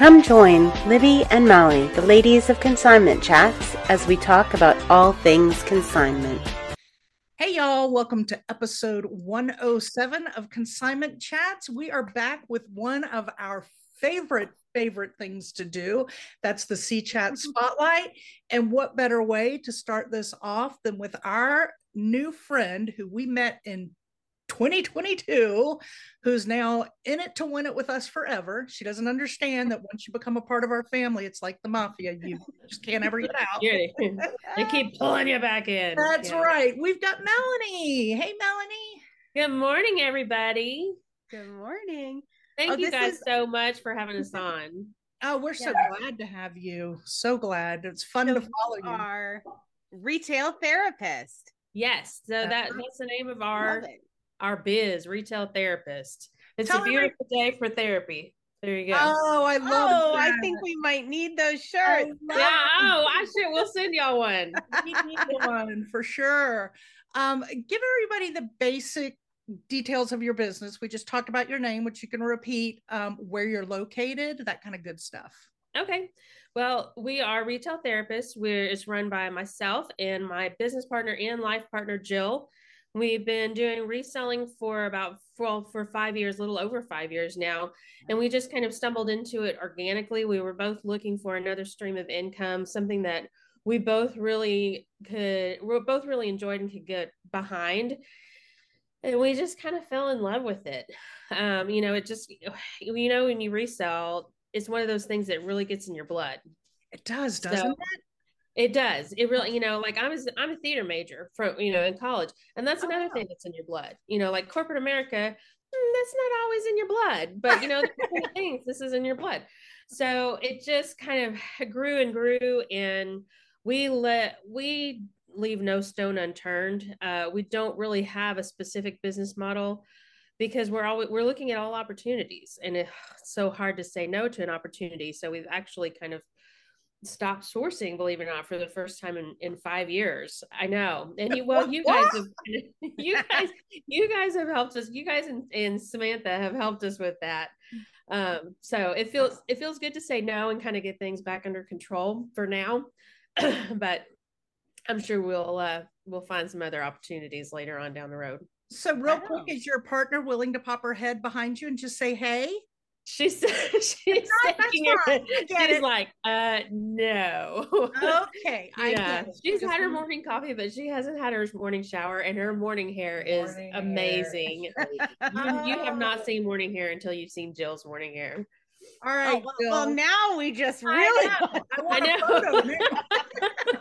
Come join Libby and Molly, the ladies of Consignment Chats, as we talk about all things consignment. Hey, y'all, welcome to episode 107 of Consignment Chats. We are back with one of our favorite, favorite things to do. That's the C Chat mm-hmm. Spotlight. And what better way to start this off than with our new friend who we met in 2022 who's now in it to win it with us forever. She doesn't understand that once you become a part of our family, it's like the mafia. You just can't ever get out. They keep pulling you back in. That's Yeah. right. We've got Melanie. Hey, Melanie. Good morning, everybody. Good morning. Thank Oh, you guys is- so much for having us on. Oh, we're so Yeah. glad to have you. So glad. It's fun to follow you. Our retail therapist. Yes, so That's that right. that's the name of our it. Our biz, retail therapist. It's Tell a beautiful day for therapy. There you go. Oh, I love Oh, I think we might need those shirts. yeah. Oh, I should. We'll send y'all one. we need one for sure. Um, give everybody the basic details of your business. We just talked about your name, which you can repeat, um, where you're located, that kind of good stuff. Okay. Well, we are retail therapists. We're it's run by myself and my business partner and life partner Jill. We've been doing reselling for about well for five years, a little over five years now, and we just kind of stumbled into it organically. We were both looking for another stream of income, something that we both really could, we both really enjoyed and could get behind, and we just kind of fell in love with it. Um, you know, it just you know when you resell, it's one of those things that really gets in your blood. It does, doesn't So- it? It does. It really, you know, like I was, I'm a theater major from, you know, in college, and that's another Oh. thing that's in your blood. You know, like corporate America, mm, that's not always in your blood, but you know, the kind of things this is in your blood. So it just kind of grew and grew, and we let we leave no stone unturned. Uh, we don't really have a specific business model because we're always we're looking at all opportunities, and it's so hard to say no to an opportunity. So we've actually kind of stopped sourcing, believe it or not, for the first time in, in five years. I know. And you well, you guys have you guys you guys have helped us. You guys and, and Samantha have helped us with that. Um, so it feels it feels good to say no and kind of get things back under control for now. but I'm sure we'll uh we'll find some other opportunities later on down the road. So, real quick, is your partner willing to pop her head behind you and just say, hey? She's she's that's shaking her fine. head. I get She's it. like, uh no. Okay. I yeah, she's Just had her morning coffee, but she hasn't had her morning shower, and her morning hair is Morning hair. amazing. you, you have Oh. not seen morning hair until you've seen Jill's morning hair. All right. Oh, well, well, now we just I really know. I want I a know. photo now.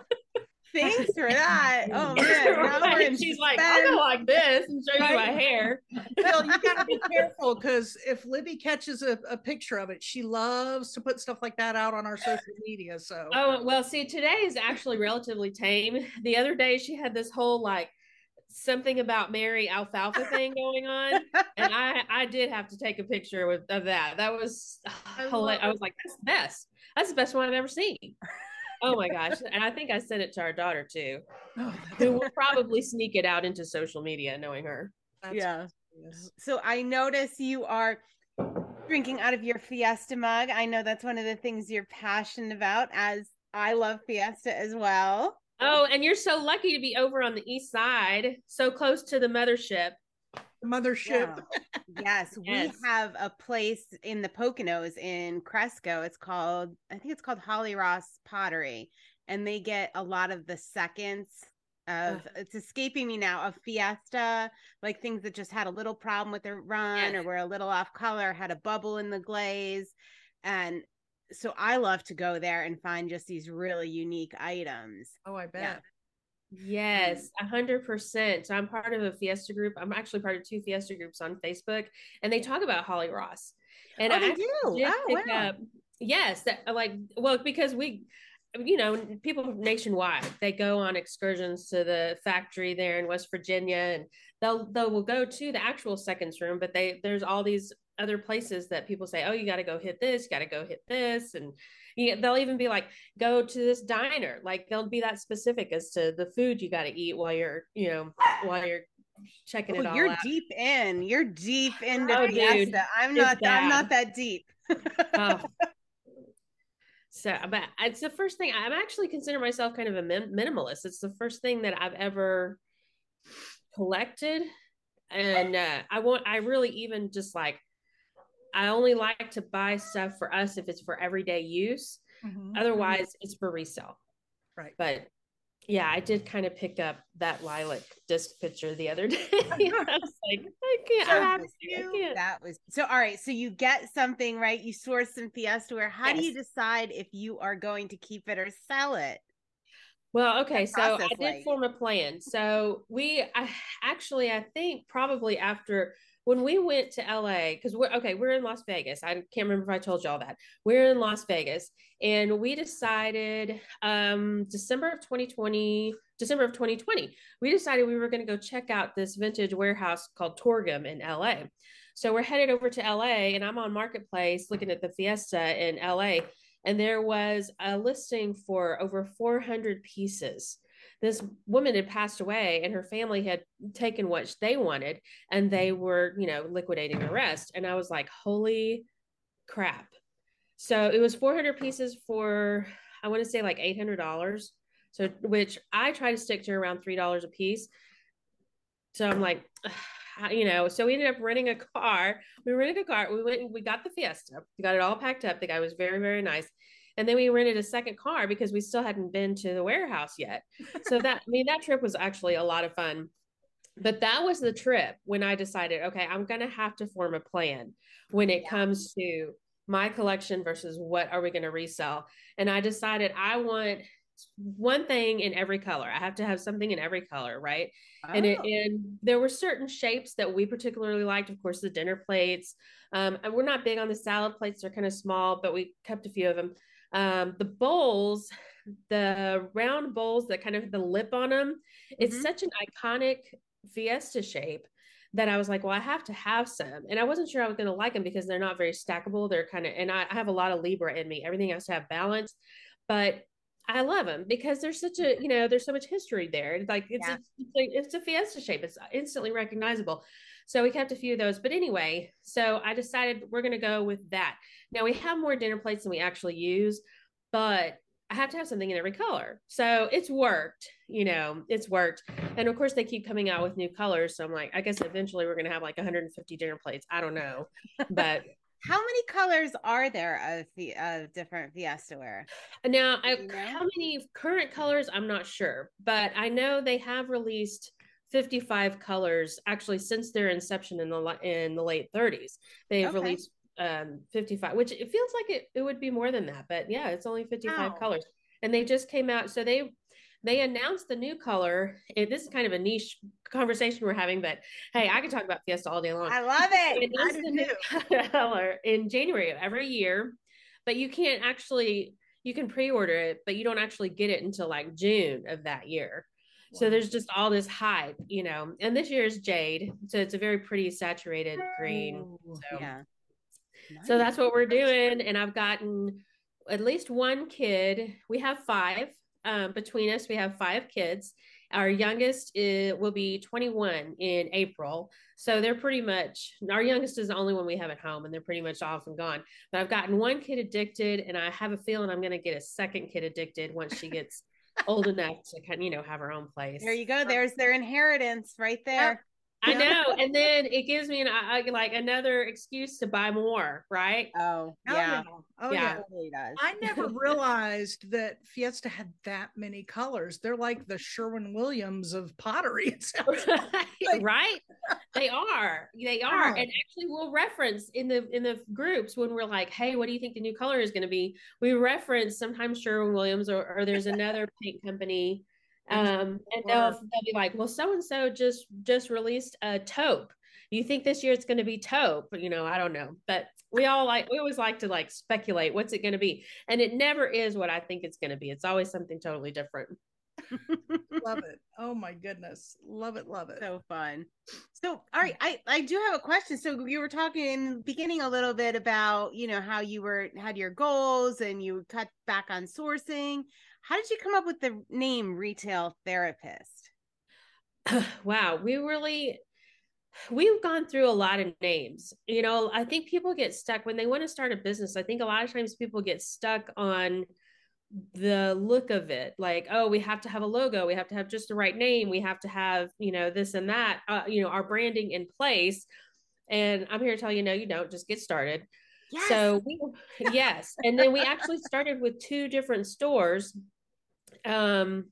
Thanks for that. Oh man, now we're in She's like, I'll go like this and show you my hair. Bill, you got to be careful because if Libby catches a, a picture of it, she loves to put stuff like that out on our social media. So, Oh well, see, today is actually relatively tame. The other day, she had this whole like something about Mary alfalfa thing going on, and I I did have to take a picture with of that. That was I I, love I it. was like, that's the best. That's the best one I've ever seen. Oh my gosh! And I think I sent it to our daughter too, Oh, who will probably sneak it out into social media, knowing her. that's Yeah. hilarious. So I notice you are drinking out of your Fiesta mug. I know that's one of the things you're passionate about, as I love Fiesta as well. Oh, and you're so lucky to be over on the east side, so close to the mothership. The mothership. Yes, we have a place in the Poconos in Cresco. It's called, I think it's called Holley Ross Pottery, and they get a lot of the seconds of uh-huh. it's escaping me now of Fiesta, like things that just had a little problem with their run Yes. or were a little off color, had a bubble in the glaze, and so I love to go there and find just these really unique items. Oh, I bet. Yes, a hundred percent. So I'm part of a Fiesta group. I'm actually part of two Fiesta groups on Facebook, and they talk about Holley Ross. And Oh, I they do? Oh, wow. up, yes, that uh, like well because we, you know, people nationwide they go on excursions to the factory there in West Virginia, and they'll they will go to the actual seconds room, but they there's all these other places that people say, oh, you got to go hit this, you got to go hit this, and you, they'll even be like, go to this diner. Like they'll be that specific as to the food you got to eat while you're, you know, while you're checking it Oh, all you're out. deep in. You're deep into Oh, dude, Fiesta. I'm it's not. I'm not that deep. Oh, So, but it's the first thing I'm actually consider myself kind of a min- minimalist. It's the first thing that I've ever collected, and uh, I want. I really even just like. I only like to buy stuff for us if it's for everyday use. Mm-hmm. Otherwise, it's for resale. Right. But yeah, I did kind of pick up that lilac disc pitcher the other day. I was like, I can't, so I have to, I can't. That was so all right. So you get something, right? You source some Fiesta wear. How yes. do you decide if you are going to keep it or sell it? Well, okay, so I did like? form a plan. So we I, actually, I think probably after when we went to LA, because we're okay, we're in Las Vegas. I can't remember if I told you all that. We're in Las Vegas, and we decided um December of 2020, December of 2020, we decided we were going to go check out this vintage warehouse called Torgum in LA. So we're headed over to LA, and I'm on Marketplace looking at the Fiesta in LA, and there was a listing for over 400 pieces this woman had passed away and her family had taken what they wanted and they mm-hmm. were you know liquidating the rest. And i was like holy crap. So it was 400 pieces for i want to say like $800 so which i try to stick to around $3 a piece. So i'm like you know so we ended up renting a car. We rented a car. We went and we got the fiesta. We got it all packed up. The guy was very very nice and then we rented a second car because we still hadn't been to the warehouse yet. So that i mean that trip was actually a lot of fun. But that was the trip when i decided okay i'm going to have to form a plan when it yeah. comes to my collection versus what are we going to resell. And i decided i want one thing in every color. I have to have something in every color right? Oh. and it, oh. and there were certain shapes that we particularly liked. Of course the dinner plates. Um, and we're not big on the salad plates. They're kind of small but we kept a few of them um, the bowls, the round bowls that kind of have the lip on them, mm-hmm. it's such an iconic fiesta shape that I was like, well, I have to have some. And I wasn't sure I was going to like them because they're not very stackable. They're kind of, and I, I have a lot of Libra in me. Everything has to have balance, but I love them because there's such a, you know, there's so much history there. Like it's, yeah. a, it's, a, it's a fiesta shape. It's instantly recognizable. So we kept a few of those. But anyway, so I decided we're going to go with that. Now we have more dinner plates than we actually use, but I have to have something in every color. So it's worked, you know, it's worked. And of course, they keep coming out with new colors. So I'm like, I guess eventually we're going to have like 150 dinner plates. I don't know. But how many colors are there of the of different Fiesta wear? Now, I, how many current colors? I'm not sure, but I know they have released 55 colors actually since their inception in the in the late 30s. They've okay. released um 55, which it feels like it, it would be more than that, but yeah, it's only 55 wow. colors. And they just came out, so they they announced the new color. It, this is kind of a niche conversation we're having, but hey, I can talk about Fiesta all day long. I love it. It is the new color in January of every year, but you can't actually you can pre-order it, but you don't actually get it until like June of that year. So there's just all this hype, you know. And this year is jade, so it's a very pretty saturated green. So, yeah. Nice. So that's what we're doing, and I've gotten at least one kid. We have five um, between us. We have five kids. Our youngest is, will be 21 in April. So they're pretty much, our youngest is the only one we have at home and they're pretty much off and gone. But I've gotten one kid addicted and I have a feeling I'm going to get a second kid addicted once she gets old enough to kind of, you know, have her own place. There you go. There's their inheritance right there. I know. And then it gives me an I, like another excuse to buy more, right? Oh, yeah. Oh, oh yeah. yeah. Oh, oh, I never realized that Fiesta had that many colors. They're like the Sherwin Williams of pottery. like, right? They are. They are. And actually we'll reference in the in the groups when we're like, hey, what do you think the new color is going to be? We reference sometimes Sherwin Williams or, or there's another paint company um, and they'll, they'll be like, well, so and so just just released a taupe. You think this year it's going to be taupe? You know, I don't know, but we all like we always like to like speculate what's it going to be, and it never is what I think it's going to be. It's always something totally different. love it. Oh my goodness. Love it. Love it. So fun. So, all right. I, I do have a question. So you were talking in the beginning a little bit about, you know, how you were had your goals and you cut back on sourcing. How did you come up with the name retail therapist? wow, we really we've gone through a lot of names. You know, I think people get stuck when they want to start a business. I think a lot of times people get stuck on the look of it like oh we have to have a logo we have to have just the right name we have to have you know this and that uh, you know our branding in place and i'm here to tell you no you don't just get started yes. so we, yes and then we actually started with two different stores um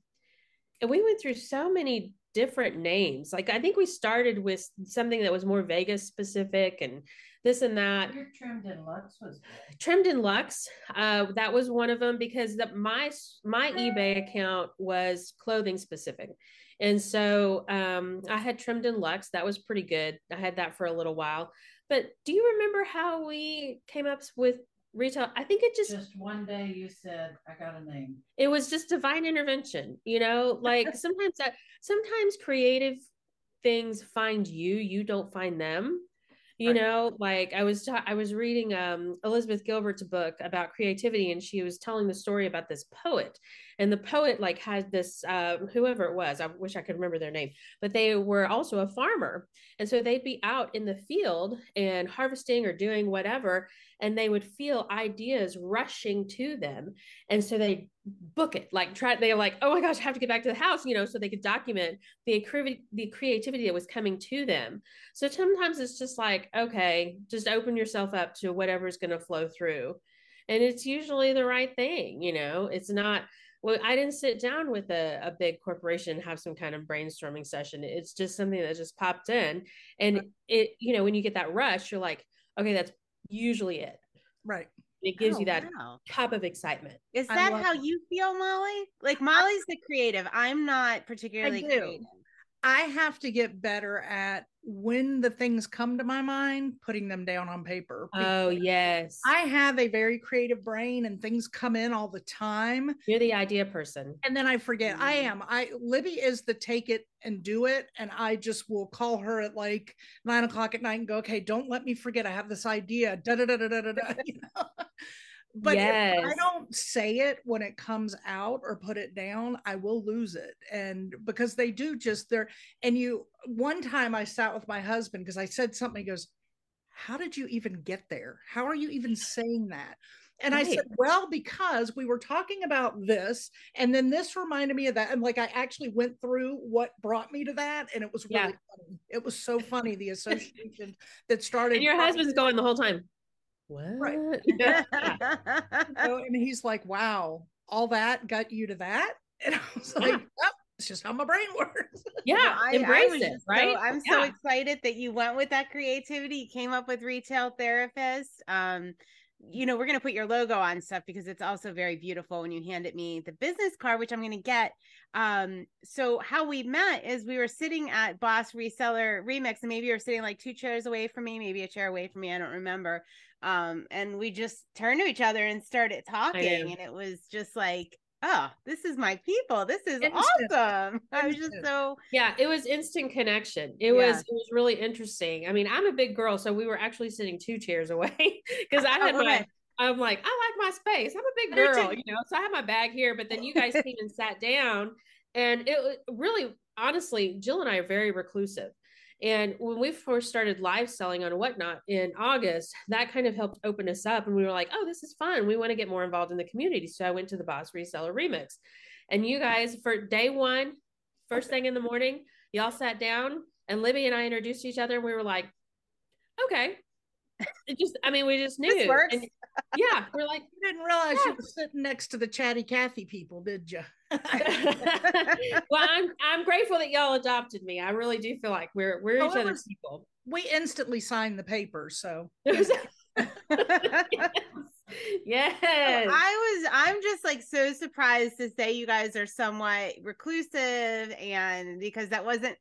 and we went through so many different names. Like I think we started with something that was more Vegas specific and this and that. Your trimmed in Lux was good. trimmed in Lux. Uh, that was one of them because the, my my eBay account was clothing specific, and so um, I had trimmed in Lux. That was pretty good. I had that for a little while. But do you remember how we came up with retail i think it just just one day you said i got a name. It was just divine intervention you know like sometimes that sometimes creative things find you you don't find them. You know like i was ta- i was reading um elizabeth gilbert's book about creativity and she was telling the story about this poet and the poet like had this uh, whoever it was i wish i could remember their name but they were also a farmer. And so they'd be out in the field and harvesting or doing whatever and they would feel ideas rushing to them. And so they book it like try they're like oh my gosh i have to get back to the house you know so they could document the the creativity that was coming to them. So sometimes it's just like okay just open yourself up to whatever's going to flow through. And it's usually the right thing you know? It's not well i didn't sit down with a, a big corporation and have some kind of brainstorming session it's just something that just popped in and it you know when you get that rush you're like okay that's usually it. Right. It gives oh, you that wow. cup of excitement. Is that how that. you feel, Molly? Like Molly's the creative. I'm not particularly creative. I have to get better at when the things come to my mind, putting them down on paper. Oh, yes. I have a very creative brain and things come in all the time. You're the idea person. And then I forget. Mm-hmm. I am. I Libby is the take it and do it. And I just will call her at like nine o'clock at night and go, okay, don't let me forget. I have this idea. Da da da da da da. You know? But yes. if I don't say it when it comes out or put it down, I will lose it. And because they do just there, and you one time I sat with my husband because I said something, he goes, How did you even get there? How are you even saying that? And right. I said, Well, because we were talking about this, and then this reminded me of that. And like I actually went through what brought me to that, and it was really yeah. funny. It was so funny, the association that started. And your husband's going the whole time what? Right. Yeah. so, and he's like, wow, all that got you to that? And I was like, oh, it's just how my brain works. Yeah, I, embrace I it, right? So, I'm yeah. so excited that you went with that creativity. You came up with retail therapist. Um, you know, we're gonna put your logo on stuff because it's also very beautiful when you handed me the business card, which I'm gonna get. Um, so how we met is we were sitting at Boss Reseller Remix, and maybe you were sitting like two chairs away from me, maybe a chair away from me, I don't remember um and we just turned to each other and started talking and it was just like oh this is my people. This is instant. awesome. I was just so yeah it was instant connection. It yeah. was it was really interesting. I mean i'm a big girl so we were actually sitting two chairs away because i had my i'm like i like my space. I'm a big girl you know so i have my bag here but then you guys came and sat down and it really honestly jill and i are very reclusive and when we first started live selling on whatnot in August, that kind of helped open us up. And we were like, oh, this is fun. We want to get more involved in the community. So I went to the Boss Reseller Remix. And you guys, for day one, first thing in the morning, y'all sat down and Libby and I introduced each other. And we were like, okay. It just, I mean, we just knew. And, yeah. We're like, you didn't realize yeah. you were sitting next to the chatty Cathy people, did you? well, I'm I'm grateful that y'all adopted me. I really do feel like we're we're each other's people. We instantly signed the paper, so yes. yes. I was I'm just like so surprised to say you guys are somewhat reclusive and because that wasn't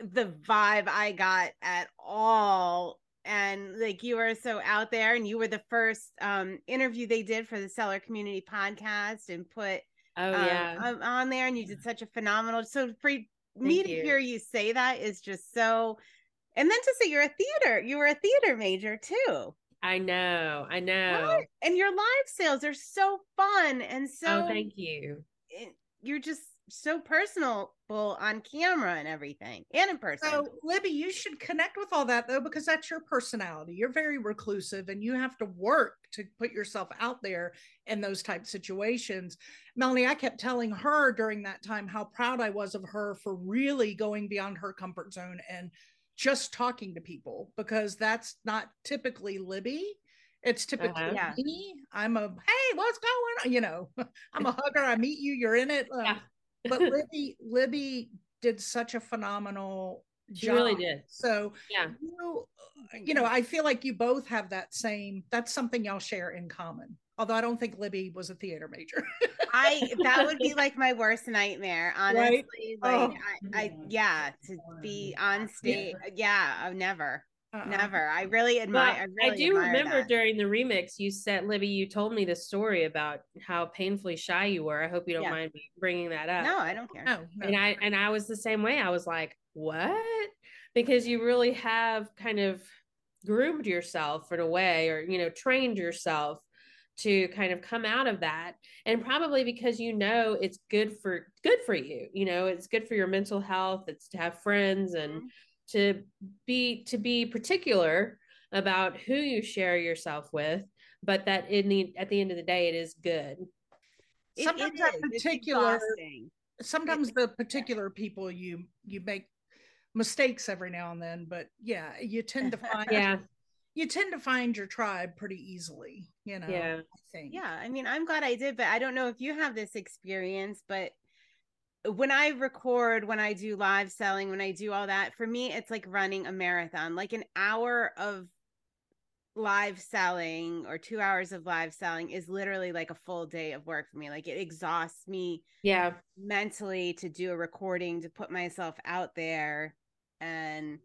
the vibe I got at all and like you were so out there and you were the first um interview they did for the seller community podcast and put Oh um, yeah, on there, and you did such a phenomenal. So for Thank me to hear you say that is just so. And then to say you're a theater, you were a theater major too. I know, I know. What? And your live sales are so fun and so. Oh, thank you. You're just so personable on camera and everything and in person. So, Libby, you should connect with all that though, because that's your personality. You're very reclusive and you have to work to put yourself out there in those type situations. Melanie, I kept telling her during that time how proud I was of her for really going beyond her comfort zone and just talking to people because that's not typically Libby. It's typically Uh-huh. Me. I'm a hey, what's going on? You know, I'm a hugger. I meet you. You're in it. Um, Yeah. But Libby, Libby did such a phenomenal She job. really did. So Yeah. you, you know, I feel like you both have that same. That's something y'all share in common. Although I don't think Libby was a theater major. I that would be like my worst nightmare, honestly. Like Oh. I, I yeah, to be on stage. Yeah, I've never. Uh-uh. Never. I really admire I, I really do admire remember that. during the remix, you said, Libby, you told me the story about how painfully shy you were. I hope you don't Yeah. mind me bringing that up. No, I don't care. No, no. and I and I was the same way. I was like, "What?" Because you really have kind of groomed yourself in a way, or you know, trained yourself to kind of come out of that, and probably because you know it's good for good for you. You know, it's good for your mental health. It's to have friends and Mhm. To be to be particular about who you share yourself with, but that in the at the end of the day, it is good. Sometimes it that is. It's particular- sometimes the particular people you you make mistakes every now and then but yeah you tend to find Yeah, you tend to find your tribe pretty easily you know Yeah. i think Yeah, I mean, I'm glad I did, but I don't know if you have this experience, but when I record, when I do live selling, when I do all that, for me, it's like running a marathon. Like an hour of live selling or two hours of live selling is literally like a full day of work for me. Like it exhausts me yeah, mentally to do a recording, to put myself out there. And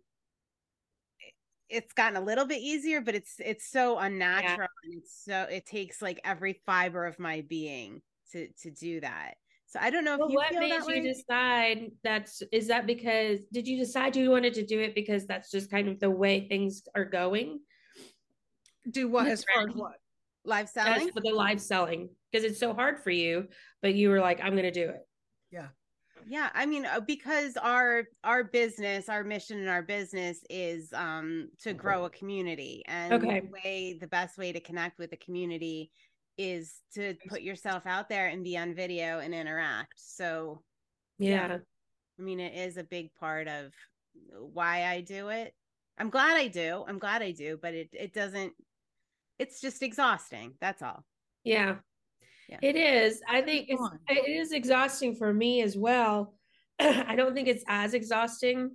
it's gotten a little bit easier, but it's it's so unnatural and it's so it takes like every fiber of my being to to do that. So I don't know if Well, you what feel made that you way. decide that's is that because did you decide you wanted to do it because that's just kind of the way things are going do what The as far as what live as selling. for the live selling because it's so hard for you but you were like i'm gonna do it Yeah, Yeah, I mean, uh, because our our business, our mission in our business is um to grow a community, and Okay. the way the best way to connect with the community is to put yourself out there and be on video and interact. So, yeah, I mean, it is a big part of why I do it. I'm glad I do. I'm glad I do, but it it doesn't. It's just exhausting. That's all. yeah Yeah. it is i think it's it is exhausting for me as well i don't think it's as exhausting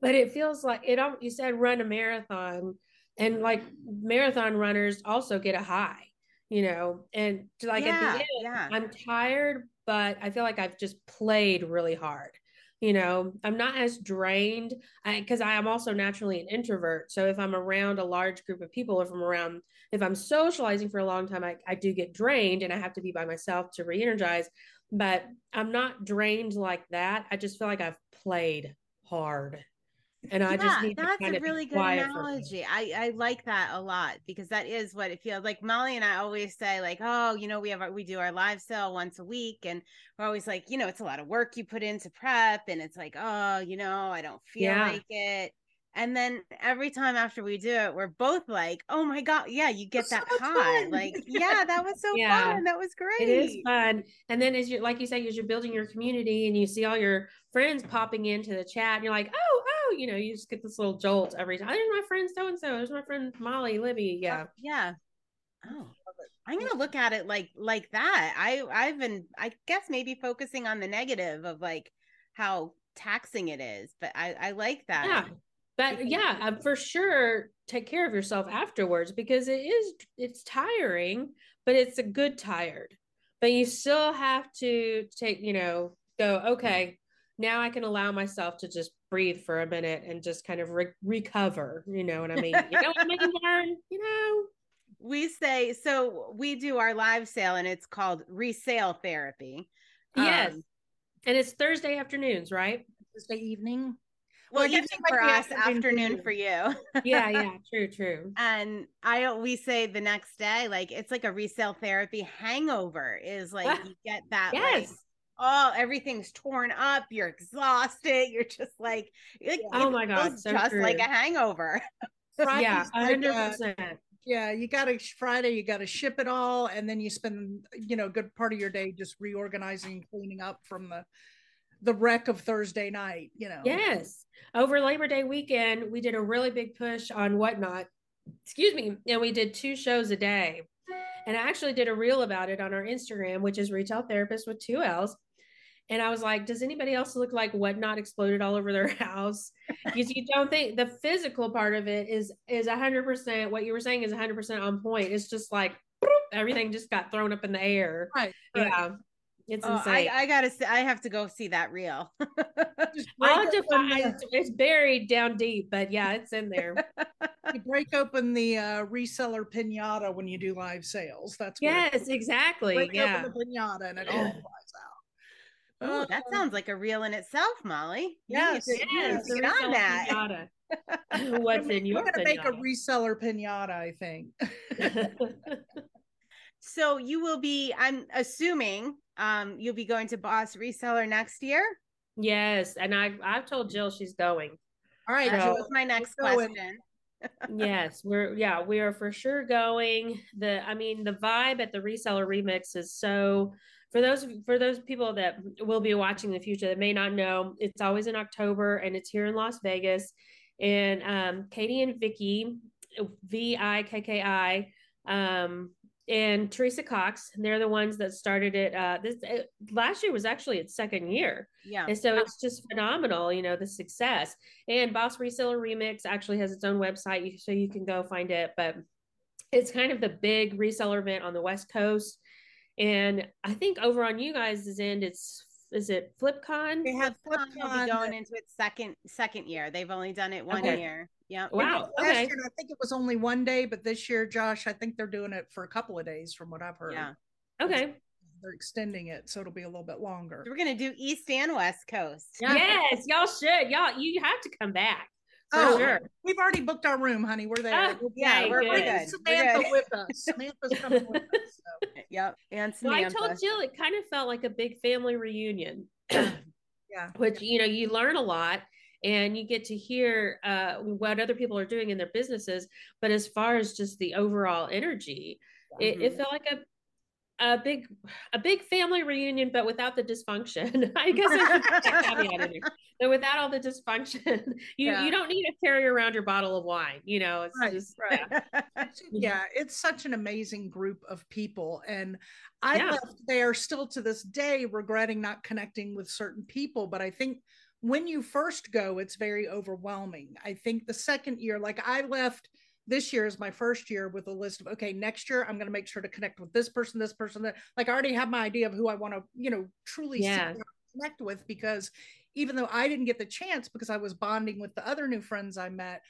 but it feels like it al- you said run a marathon and like marathon runners also get a high you know and like at the end yeah. I'm tired, but I feel like I've just played really hard. You know, I'm not as drained because I, am also naturally an introvert. So if I'm around a large group of people, if I'm around, if I'm socializing for a long time, I, I do get drained and I have to be by myself to re energize. But I'm not drained like that. I just feel like I've played hard. And I just Yeah, need to that's kind a of really good quiet for a minute. analogy. I I like that a lot because that is what it feels like. Molly and I always say like, oh, you know, we have our, we do our live sale once a week, and we're always like, you know, it's a lot of work you put into prep, and it's like, oh, you know, I don't feel Yeah. like it. And then every time after we do it, we're both like, oh my god, yeah, you get that so high. fun. Like, yeah, that was so Yeah. fun. That was great. It is fun. And then as you like you say, as you're building your community and you see all your friends popping into the chat and you're like, oh, oh, you know, you just get this little jolt every time. There's my friend so and so. There's my friend Molly, Libby. Yeah. yeah oh i'm gonna look at it like like that i i've been i guess maybe focusing on the negative of like how taxing it is but i i like that Yeah. But yeah, uh, for sure take care of yourself afterwards because it is it's tiring, but it's a good tired. But you still have to take, you know, go, okay, now I can allow myself to just breathe for a minute and just kind of re- recover. You know what I mean? You know what I mean, Lauren? You know? we say so we do our live sale and it's called resale therapy Yes. Um, And it's Thursday afternoons, right? Thursday evening. well, Well, I guess evening it for us afternoon for afternoon you. for you Yeah, yeah, true, true. and i we say the next day like it's like a resale therapy hangover is like you get that like Yes. All everything's torn up. You're exhausted. You're just like, it, Oh my God, so just like a hangover. Friday's yeah, like, hundred uh, percent. yeah, you got to Friday, you got to ship it all, and then you spend you know a good part of your day just reorganizing, cleaning up from the the wreck of Thursday night. You know. Yes. Over Labor Day weekend, we did a really big push on whatnot. Excuse me. And we did two shows a day. And I actually did a reel about it on our Instagram, which is retail therapist with two L's. And I was like, does anybody else look like whatnot exploded all over their house? Because you don't think the physical part of it is is hundred percent what you were saying is hundred percent on point. It's just like boop, everything just got thrown up in the air. Right. right. Yeah. It's Oh, insane. I, I gotta say, I have to go see that reel. I'll have to open find, the- it's, it's buried down deep, but yeah, it's in there. you break open the uh, reseller pinata when you do live sales. That's what it yes, exactly. break Yeah. open the pinata and it all flies out. Oh, that Uh, sounds like a reel in itself, Molly. You need Yes, to- Yes, get on that. pinata. What's in your We're gonna make a reseller pinata, I think. So you will be, I'm assuming, um, you'll be going to Boss Reseller next year. yes, and I I've told Jill she's going. All right, So- was my next question. yes, we're yeah, we are for sure going. The I mean the vibe at the reseller remix is so for those for those people that will be watching in the future that may not know, it's always in October and it's here in Las Vegas. And um Katie and Vikki, V I K K I, um and Teresa Cox, they're the ones that started it. Uh, this uh, last year was actually its second year. Yeah. And so it's just phenomenal, you know, the success. And Boss Reseller Remix actually has its own website, so you can go find it. But it's kind of the big reseller event on the West Coast. And I think over on you guys' end, it's is it FlipCon? They have FlipCon will be going into its second second year. They've only done it one Okay. year. Yeah. Wow. Last Okay. year, I think it was only one day, but this year, Josh, I think they're doing it for a couple of days, from what I've heard. Yeah. Okay. they're extending it, so it'll be a little bit longer. We're gonna do East and West Coast. Yeah. Yes, y'all should. Y'all, you have to come back. For Oh, sure. We've already booked our room, honey. We're there. Oh, We'll yeah, we're- we're bringing good. We're Samantha good. with us. Samantha's coming with us. So. Yep. And Well, I told Jill it kind of felt like a big family reunion. Yeah. which you know you learn a lot and you get to hear uh, what other people are doing in their businesses but as far as just the overall energy it, it Mhm. felt like a a big a big family reunion but without the dysfunction i guess I should caveat in there. but without all the dysfunction you Yeah. you don't need to carry around your bottle of wine you know it's Right, just right. It's- mm-hmm. yeah, it's such an amazing group of people. And I Yeah. left there still to this day regretting not connecting with certain people. But I think when you first go, it's very overwhelming. I think the second year, like I left this year is my first year with a list of okay, next year I'm going to make sure to connect with this person, this person, that like I already have my idea of who I want to, you know, truly sit Yeah. down connect with because even though I didn't get the chance because I was bonding with the other new friends I met,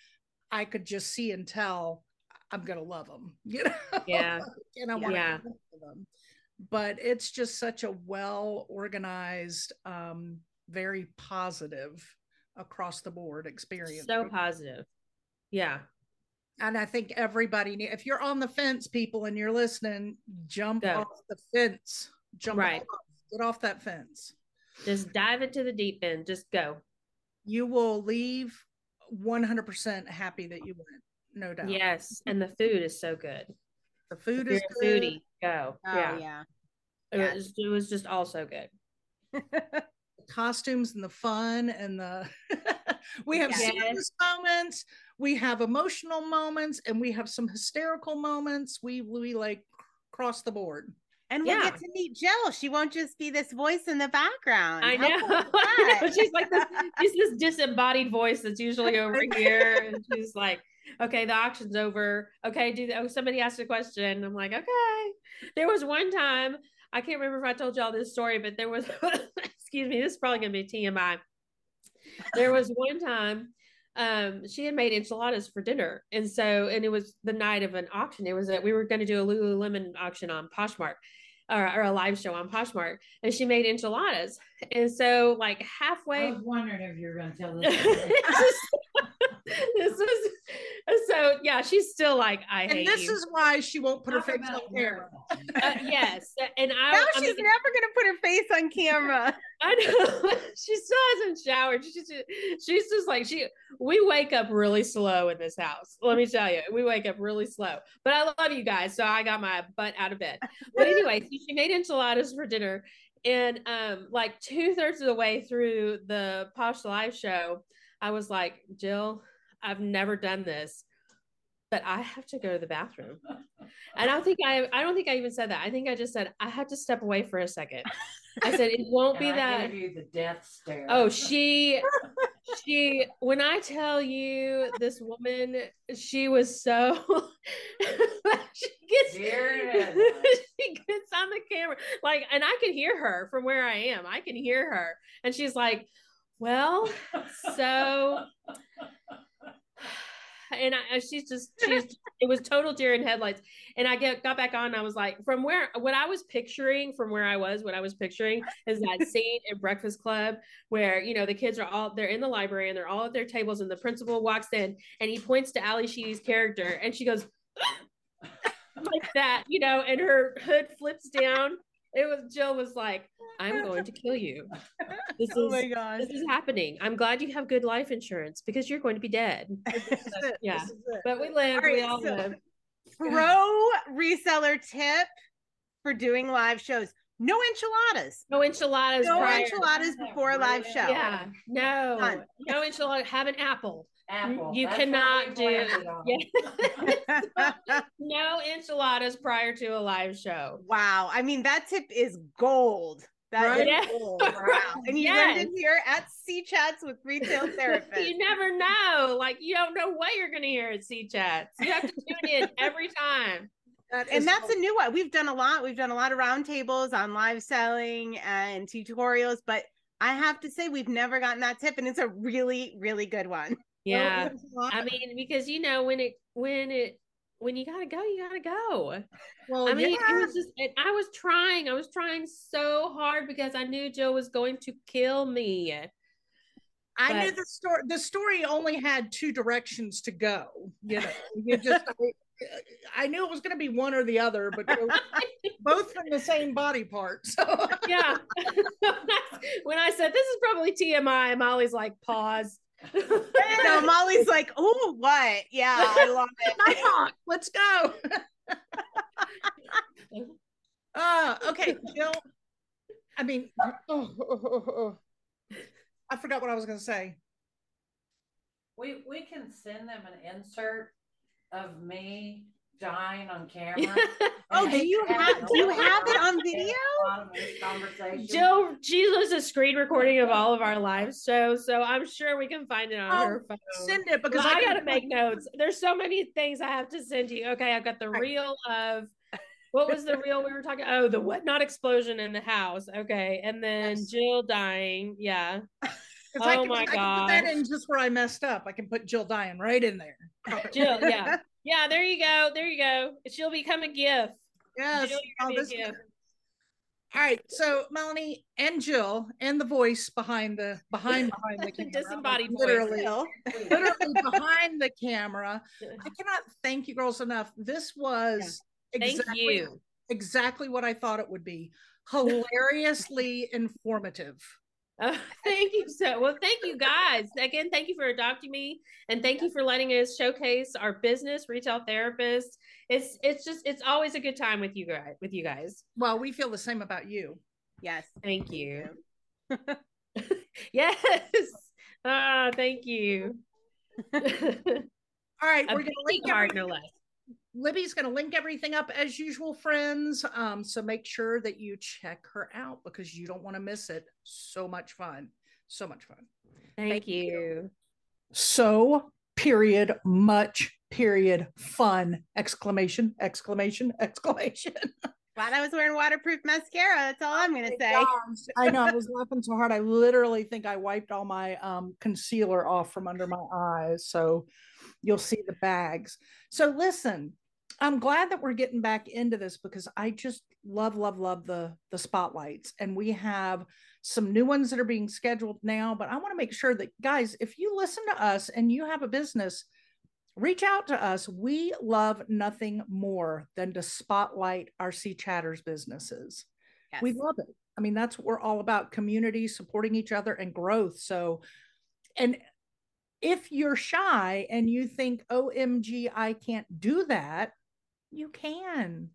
I could just see and tell I'm gonna love them, you know. Yeah. and I want Yeah. to them. But it's just such a well organized, um, very positive across the board experience. so positive yeah and I think everybody, need- if you're on the fence, people, and you're listening, jump Go. off the fence. Jump Right. off, get off that fence. just dive into the deep end just go You will leave 100% happy that you went, no doubt. yes and the food is so good The food if is you're good. foodie go Oh yeah yeah. It, Yeah. was, it was just all so good. the costumes and the fun and the we have Yes. serious moments we have emotional moments and we have some hysterical moments we we like cross the board And we'll Yeah. get to meet Jill. She won't just be this voice in the background. I know. cool I know. She's like this, she's this disembodied voice that's usually over here. And she's like, okay, the auction's over. Okay, do the, oh, somebody asked a question. I'm like, okay. There was one time, I can't remember if I told y'all this story, but there was, excuse me, this is probably going to be TMI. There was one time um she had made enchiladas for dinner. And so and it was the night of an auction. It was that we were going to do a lululemon auction on poshmark or, or a live show on poshmark. And she made enchiladas and so like I halfway was wondering if you were going to tell this. It's story. just- this was so yeah she's still like i and hate this you is why she won't put her face on camera. uh, yes and i Now I she's mean, never gonna put her face on camera. I know she still hasn't showered. She's just, she's just like she. We wake up really slow in this house. Let me tell you, we wake up really slow. But I love you guys, so I got my butt out of bed. But anyway, she made enchiladas for dinner, and um, like two thirds of the way through the Posh Live show, I was like, Jill, I've never done this, but I have to go to the bathroom. And I don't think I, I don't think I even said that. I think I just said I had to step away for a second. I said it won't be And I that. the death stare. Oh, she she when I tell you this woman, she was so she gets she gets on the camera like and I can hear her from where I am. I can hear her. And she's like, Well, so and I, she's just she's it was total deer in headlights. And i get got back on and i was like from where what i was picturing from where i was what i was picturing is that scene in breakfast club where you know the kids are all they're in the library and they're all at their tables and the principal walks in and he points to Ally Sheedy's character and she goes like that you know and her hood flips down. It was jill was like i'm going to kill you this oh is my gosh. this is happening i'm glad you have good life insurance because you're going to be dead yeah This is it. but we live. All right, we all so- live. Pro reseller tip for doing live shows: no enchiladas. No enchiladas. No prior. enchiladas before a live show. Yeah, no, None. no enchilada. Have an apple. Apple. You That's cannot do- Yeah. no enchiladas prior to a live show. wow. I mean, that tip is gold. That Right? is Yeah. gold. Wow. And you learned Yes. it here at C Chats with Retail Therapists. you never know. Like you don't know what you're going to hear at C Chats. You have to tune in every time. That is and that's so- a new one. We've done a lot. We've done a lot of roundtables on live selling and tutorials, but I have to say we've never gotten that tip, and it's a really, really good one. Yeah. there's a lot- I mean, because you know when it when it when you gotta go, you gotta go. well, I mean, yeah. it was just, and I was trying. I was trying so hard because I knew Joe was going to kill me. I knew the story. The story only had two directions to go. You know, you just. I, I knew it was going to be one or the other, but both from the same body part. So Yeah. when I said this is probably TMI, Molly's like, pause. No, Molly's like, oh, what? Yeah, I love it. my talk. Let's go. uh, okay, Jill. I mean, oh, oh, oh, oh. I forgot what I was going to say. We we can send them an insert of me dying on camera. Oh, do you have- do you have it on video? at the bottom of this Conversation. Jill, she does a screen recording of all of our live shows, so I'm sure we can find it on Oh, her phone. Send it because Well, I can gotta make notes. There's so many things I have to send you. Okay, I've got the Right. reel of what was the reel we were talking? Oh, the whatnot explosion in the house. Okay, and then Yes. Jill dying. Yeah. 'cause I Oh can, my I can put that in just where I messed up. I can put Jill dying right in there. Jill, yeah. Yeah, there you go. There you go. She'll become a gift. Yes. Oh, gonna be a this- gift. All right. So Melanie and Jill and the voice behind the behind behind the camera. Disembodied voice. literally, Jill. literally behind the camera. I cannot thank you girls enough. This was Thank exactly, you. exactly what I thought it would be. Hilariously informative. Oh, thank you so well. Thank you guys again. Thank you for adopting me, and thank you for letting us showcase our business, retail therapists. It's it's just it's always a good time with you guys. With you guys. Well, we feel the same about you. Yes. Thank you. yes. Ah, thank you. All right, a we're gonna big link card, no less. Libby's going to link everything up as usual, friends. Um, so make sure that you check her out because you don't want to miss it. So much fun. So much fun. Thank, Thank you. you. So, period, much, period, fun, exclamation, exclamation, exclamation. Glad I was wearing waterproof mascara. That's all I'm gonna say. I know. I was laughing so hard. I literally think I wiped all my um, concealer off from under my eyes. So you'll see the bags. So listen, I'm glad that we're getting back into this because I just love, love, love the the spotlights, and we have some new ones that are being scheduled now. But I want to make sure that guys, if you listen to us and you have a business, reach out to us. We love nothing more than to spotlight our C Chatters businesses. Yes. We love it. I mean, that's what we're all about community, supporting each other, and growth. So, and if you're shy and you think, oh, OMG, I can't do that, you can.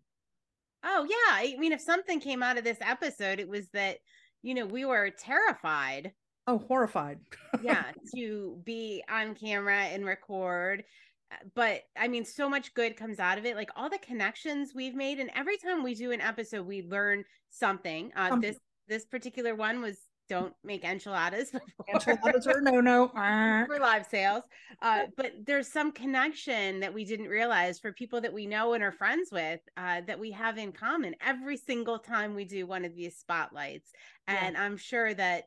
Oh, yeah. I mean, if something came out of this episode, it was that, you know, we were terrified. Oh, horrified. yeah, to be on camera and record. But I mean, so much good comes out of it. Like all the connections we've made, and every time we do an episode, we learn something. Uh, um, this this particular one was don't make enchiladas enchiladas are no no for live sales. Uh, but there's some connection that we didn't realize for people that we know and are friends with uh, that we have in common every single time we do one of these spotlights. And yeah. i'm sure that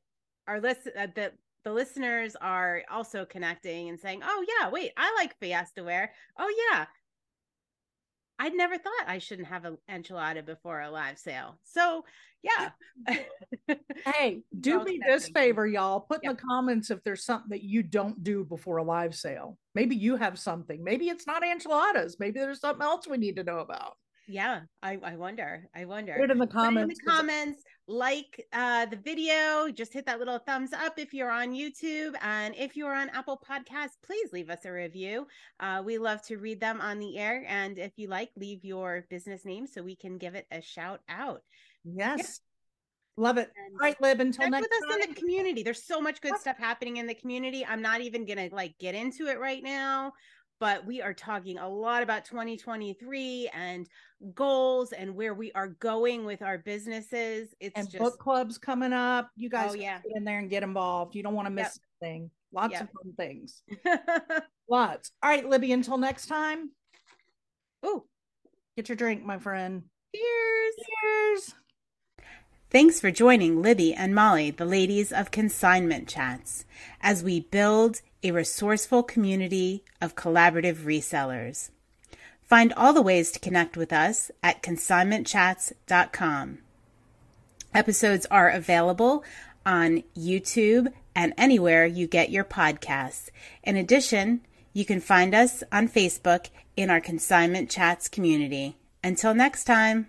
our list uh, the the listeners are also connecting and saying oh yeah wait i like fiesta ware oh yeah I'd never thought I shouldn't have an enchilada before a live sale. So yeah. hey, do me this favor, y'all. Put yep. in the comments if there's something that you don't do before a live sale. Maybe you have something. Maybe it's not enchiladas. Maybe there's something else we need to know about. Yeah, I, I wonder. I wonder. Put it in the comments. in the comments. Like uh, the video. Just hit that little thumbs up if you're on YouTube. And if you're on Apple Podcasts, please leave us a review. Uh, we love to read them on the air. And if you like, leave your business name so we can give it a shout out. Yes. Love it. And All right, Lib. Until next with us time. in the community. There's so much good stuff happening in the community. I'm not even gonna like get into it right now, but we are talking a lot about 2023 and goals and where we are going with our businesses. It's and just book clubs coming up. You oh, guys oh, yeah. get in there and get involved. You don't want to miss yep. anything. Lots yep. of fun things. Lots. All right, Libby. Until next time. Oh, get your drink, my friend. Cheers. Cheers. Thanks for joining Libby and Molly, the ladies of Consignment Chats, as we build a resourceful community of collaborative resellers. Find all the ways to connect with us at consignmentchats.com. Episodes are available on YouTube and anywhere you get your podcasts. In addition, you can find us on Facebook in our Consignment Chats community. Until next time.